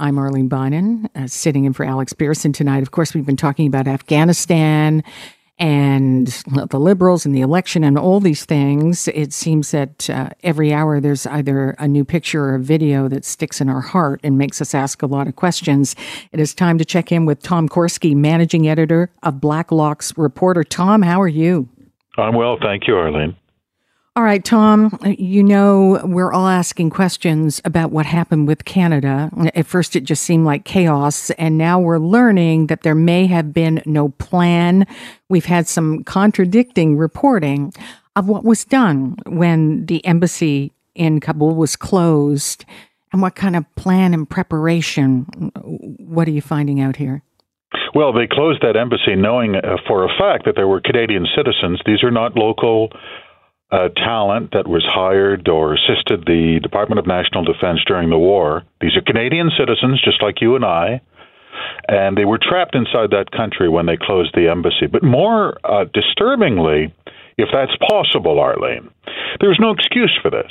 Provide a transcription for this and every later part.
I'm Arlene Bynon, uh, sitting in for Alex Pierson tonight. Of course, we've been talking about Afghanistan and the liberals and the election and all these things. It seems that uh, every hour there's either a new picture or a video that sticks in our heart and makes us ask a lot of questions. It is time to check in with Tom Korski, managing editor of Blacklock's Reporter. Tom, how are you? I'm well, thank you, Arlene. All right, Tom, you know, we're all asking questions about what happened with Canada. At first, it just seemed like chaos, and now we're learning that there may have been no plan. We've had some contradicting reporting of what was done when the embassy in Kabul was closed and what kind of plan and preparation. What are you finding out here? Well, they closed that embassy knowing uh, for a fact that there were Canadian citizens. These are not local uh, talent that was hired or assisted the Department of National Defense during the war. These are Canadian citizens, just like you and I, and they were trapped inside that country when they closed the embassy. But more uh, disturbingly, if that's possible, Arlene, there's no excuse for this.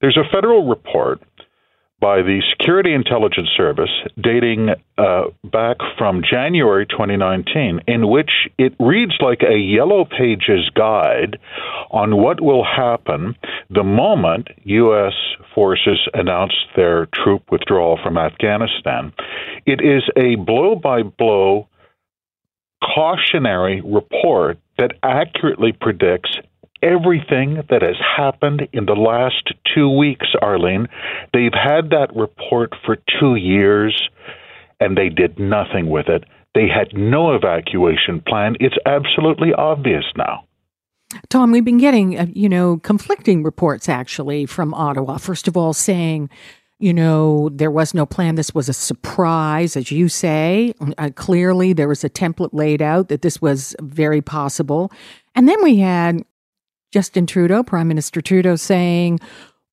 There's a federal report by the Security Intelligence Service dating uh, back from January 2019, in which it reads like a yellow pages guide on what will happen the moment U.S. forces announce their troop withdrawal from Afghanistan. It is a blow by blow cautionary report that accurately predicts everything that has happened in the last two weeks, Arlene. They've had that report for two years and they did nothing with it. They had no evacuation plan. It's absolutely obvious now. Tom, we've been getting, uh, you know, conflicting reports actually from Ottawa. First of all, saying, you know, there was no plan. This was a surprise, as you say. Uh, clearly, there was a template laid out that this was very possible. And then we had Justin Trudeau, Prime Minister Trudeau, saying,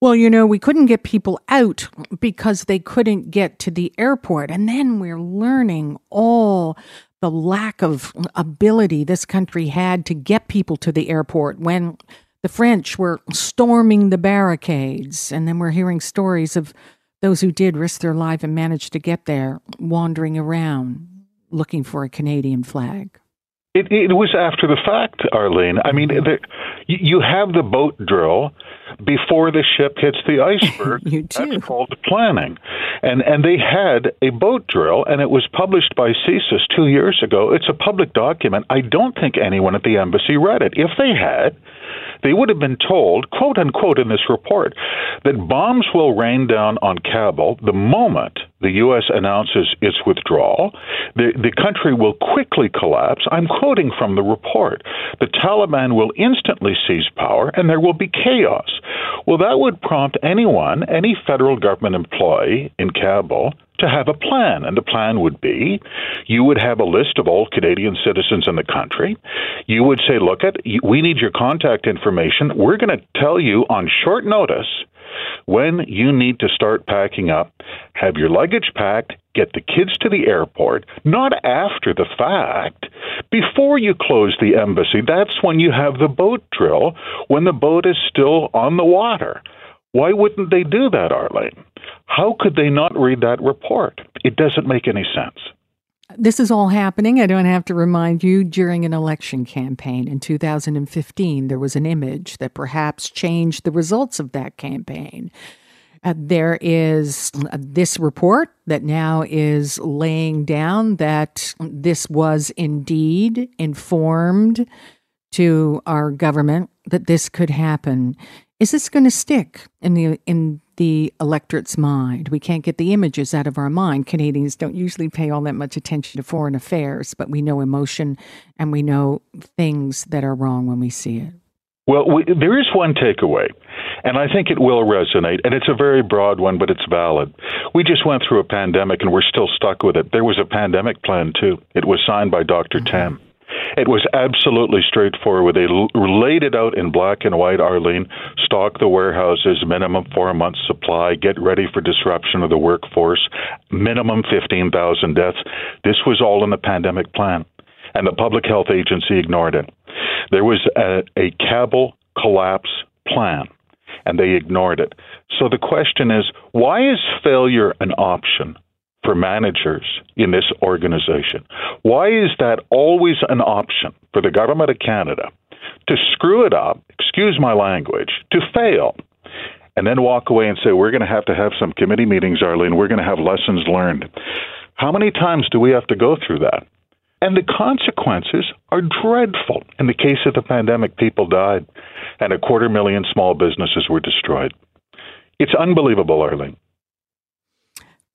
well, you know, we couldn't get people out because they couldn't get to the airport. And then we're learning all the lack of ability this country had to get people to the airport when the French were storming the barricades. And then we're hearing stories of those who did risk their life and managed to get there wandering around looking for a Canadian flag. It, it was after the fact, Arlene. I mean, mm-hmm. the, you have the boat drill before the ship hits the iceberg. you do. That's called planning. And and they had a boat drill, and it was published by CSIS two years ago. It's a public document. I don't think anyone at the embassy read it. If they had, they would have been told, quote unquote, in this report, that bombs will rain down on Kabul the moment the U.S. announces its withdrawal. The, the country will quickly collapse. I'm quoting from the report. The Taliban will instantly seize power and there will be chaos. Well, that would prompt anyone, any federal government employee in Kabul, to have a plan. And the plan would be you would have a list of all Canadian citizens in the country. You would say, look, at we need your contact information. We're going to tell you on short notice when you need to start packing up, have your luggage packed, get the kids to the airport, not after the fact, before you close the embassy. That's when you have the boat drill, when the boat is still on the water. Why wouldn't they do that, Arlene? How could they not read that report? It doesn't make any sense. This is all happening, I don't have to remind you, during an election campaign in 2015. There was an image that perhaps changed the results of that campaign. Uh, there is uh, this report that now is laying down that this was indeed informed to our government that this could happen. Is this going to stick in the in the electorate's mind? We can't get the images out of our mind. Canadians don't usually pay all that much attention to foreign affairs, but we know emotion and we know things that are wrong when we see it. Well, we, there is one takeaway, and I think it will resonate, and it's a very broad one, but it's valid. We just went through a pandemic, and we're still stuck with it. There was a pandemic plan, too. It was signed by doctor mm-hmm. Tam. It was absolutely straightforward. They laid it out in black and white, Arlene. Stock the warehouses, minimum four months supply, get ready for disruption of the workforce, minimum 15,000 deaths. This was all in the pandemic plan. And the Public Health Agency ignored it. There was a, a collapse plan, and they ignored it. So the question is why is failure an option for managers in this organization? Why is that always an option for the government of Canada to screw it up, excuse my language, to fail, and then walk away and say, we're going to have to have some committee meetings, Arlene, we're going to have lessons learned? How many times do we have to go through that? And the consequences are dreadful. In the case of the pandemic, people died, and a quarter million small businesses were destroyed. It's unbelievable, Arlene.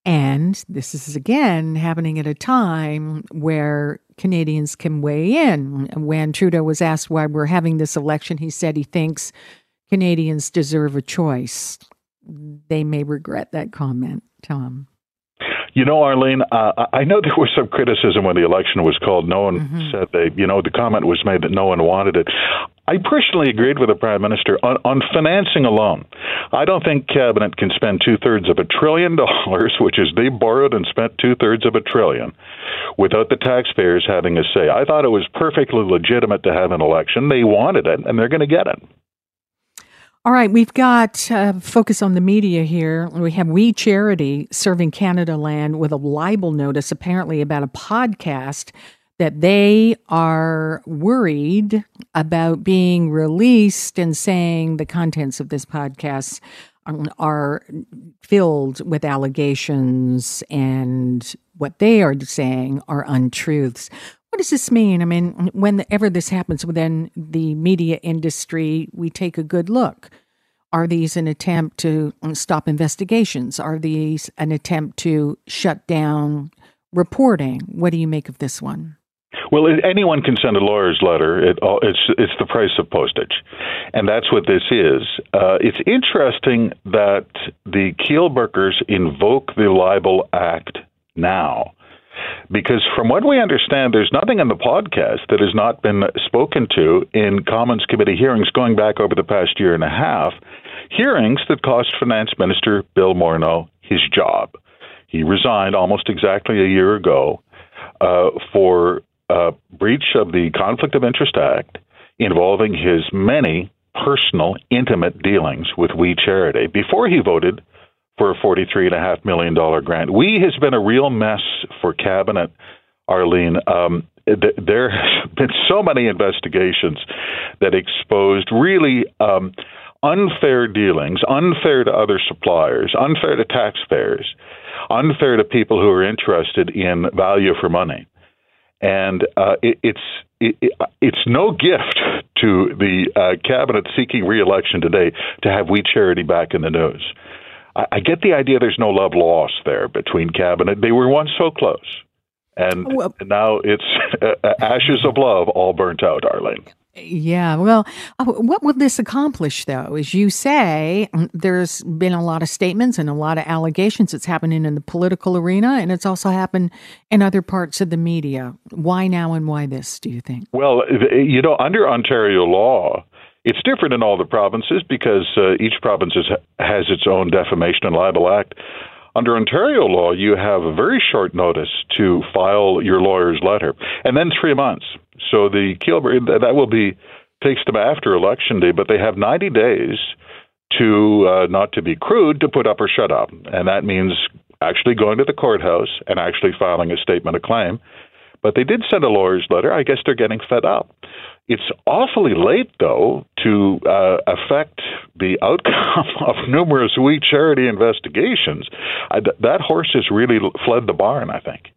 And this is again happening at a time where Canadians can weigh in. When Trudeau was asked why we're having this election, he said he thinks Canadians deserve a choice. They may regret that comment, Tom. You know, Arlene, uh, I know there was some criticism when the election was called. No one mm-hmm. said they, you know, the comment was made that no one wanted it. I personally agreed with the Prime Minister on, on financing alone. I don't think Cabinet can spend two thirds of a trillion dollars, which is they borrowed and spent two thirds of a trillion, without the taxpayers having a say. I thought it was perfectly legitimate to have an election. They wanted it, and they're going to get it. All right, we've got uh, focus on the media here. We have We Charity serving Canadaland with a libel notice, apparently about a podcast that they are worried about being released and saying the contents of this podcast are filled with allegations and what they are saying are untruths. What does this mean? I mean, whenever this happens within the media industry, we take a good look. Are these an attempt to stop investigations? Are these an attempt to shut down reporting? What do you make of this one? Well, anyone can send a lawyer's letter. It, it's it's the price of postage, and that's what this is. Uh, it's interesting that the Kielburgers invoke the Libel Act now because from what we understand, there's nothing in the podcast that has not been spoken to in Commons Committee hearings going back over the past year and a half, hearings that cost Finance Minister Bill Morneau his job. He resigned almost exactly a year ago uh, for uh, breach of the Conflict of Interest Act involving his many personal, intimate dealings with We Charity before he voted for a $43.5 million grant. We has been a real mess for Cabinet, Arlene. Um, th- there have been so many investigations that exposed really um, unfair dealings, unfair to other suppliers, unfair to taxpayers, unfair to people who are interested in value for money. And uh, it, it's it, it's no gift to the uh, cabinet seeking reelection today to have We Charity back in the news. I, I get the idea there's no love lost there between cabinet. They were once so close, and, well, and now it's uh, ashes of love all burnt out, Arlene. Yeah, well, uh, what will this accomplish, though? As you say, mm, there's been a lot of statements and a lot of allegations. It's happening in the political arena, and it's also happened in other parts of the media. Why now and why this, do you think? Well, you know, under Ontario law, it's different in all the provinces because uh, each province has its own defamation and libel act. Under Ontario law, you have a very short notice to file your lawyer's letter, and then three months. So the that will be takes them after election day, but they have 90 days to uh, not to be crude to put up or shut up, and that means actually going to the courthouse and actually filing a statement of claim. But they did send a lawyer's letter. I guess they're getting fed up. It's awfully late, though, to uh, affect the outcome of numerous We Charity investigations. I, that horse has really fled the barn, I think.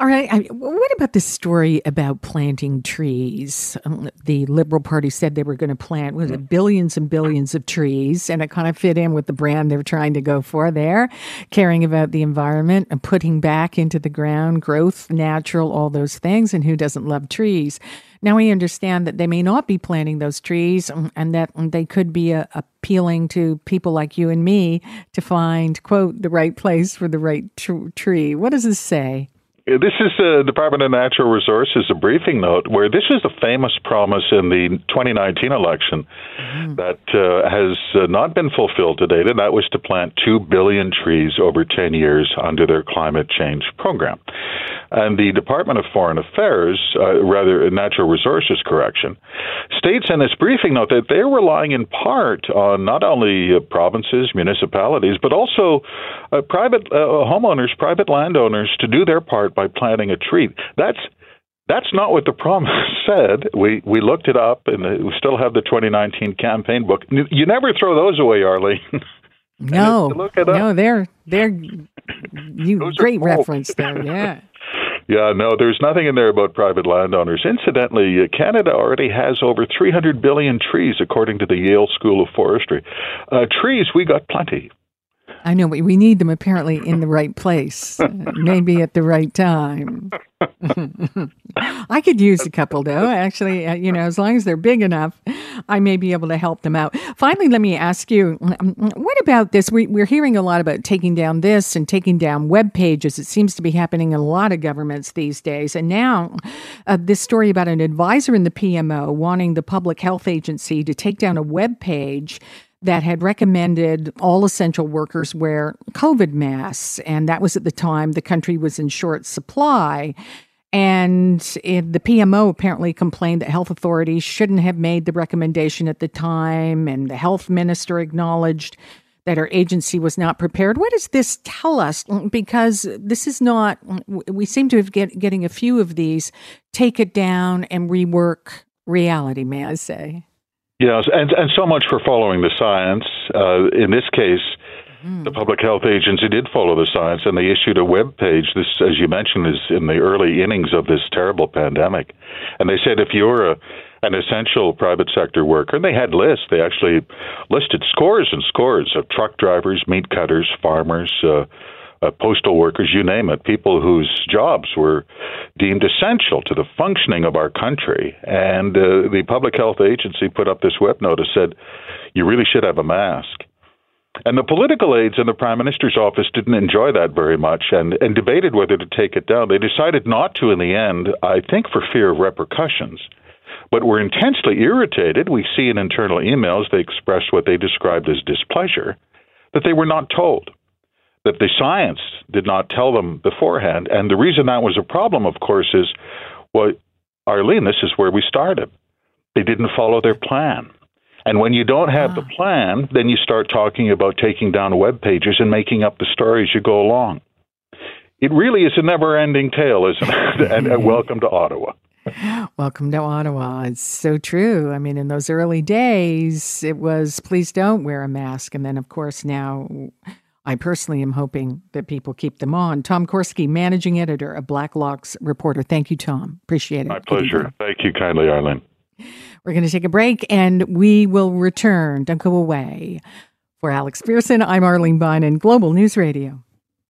All right. I, what about this story about planting trees? Um, the Liberal Party said they were going to plant was it, mm. billions and billions of trees, and it kind of fit in with the brand they're trying to go for there, caring about the environment and putting back into the ground growth, natural, all those things. And who doesn't love trees? Now we understand that they may not be planting those trees um, and that they could be uh, appealing to people like you and me to find, quote, the right place for the right tr- tree. What does this say? This is the Department of Natural Resources, a briefing note where this is the famous promise in the 2019 election mm-hmm. that uh, has uh, not been fulfilled to date, and that was to plant 2 billion trees over 10 years under their climate change program. And the Department of Foreign Affairs, uh, rather Natural Resources Correction, states in its briefing note that they're relying in part on not only uh, provinces, municipalities, but also uh, private uh, homeowners, private landowners to do their part by planting a tree. That's that's not what the promise said. We we looked it up, and we still have the 2019 campaign book. You never throw those away, Arlene. No, no, they're they're you great reference there. Yeah. Yeah, no, there's nothing in there about private landowners. Incidentally, uh, Canada already has over 300 billion trees, according to the Yale School of Forestry. Uh, trees, we got plenty. I know, but we need them apparently in the right place, maybe at the right time. I could use a couple though. Actually, uh, you know, as long as they're big enough, I may be able to help them out. Finally, let me ask you, um, what about this? We, are hearing a lot about taking down this and taking down web pages. It seems to be happening in a lot of governments these days. And now, uh, this story about an advisor in the PMO wanting the public health agency to take down a web page that had recommended all essential workers wear COVID masks. And that was at the time the country was in short supply. And it, the PMO apparently complained that health authorities shouldn't have made the recommendation at the time. And the health minister acknowledged that her agency was not prepared. What does this tell us? Because this is not, we seem to have get, getting a few of these take it down and rework reality, may I say. Yes, and and so much for following the science. Uh, in this case, mm. the Public Health Agency did follow the science, and they issued a web page. This, as you mentioned, is in the early innings of this terrible pandemic, and they said if you're a an essential private sector worker, and they had lists. They actually listed scores and scores of truck drivers, meat cutters, farmers. Uh, uh, postal workers, you name it, people whose jobs were deemed essential to the functioning of our country. And uh, the Public Health Agency put up this web notice said, you really should have a mask. And the political aides in the Prime Minister's office didn't enjoy that very much and, and debated whether to take it down. They decided not to in the end, I think for fear of repercussions. But were intensely irritated. We see in internal emails they expressed what they described as displeasure that they were not told that the science did not tell them beforehand. And the reason that was a problem, of course, is well, Arlene, this is where we started. They didn't follow their plan. And when you don't have the ah. plan, then you start talking about taking down web pages and making up the story as you go along. It really is a never ending tale, isn't it? and, and welcome to Ottawa. Welcome to Ottawa. It's so true. I mean, in those early days, it was please don't wear a mask. And then, of course, now I personally am hoping that people keep them on. Tom Korski, managing editor of Blacklock's Reporter. Thank you, Tom. Appreciate it. My pleasure. Thank you kindly, Arlene. We're going to take a break and we will return. Don't go away. For Alex Pierson, I'm Arlene Bynon, Global News Radio.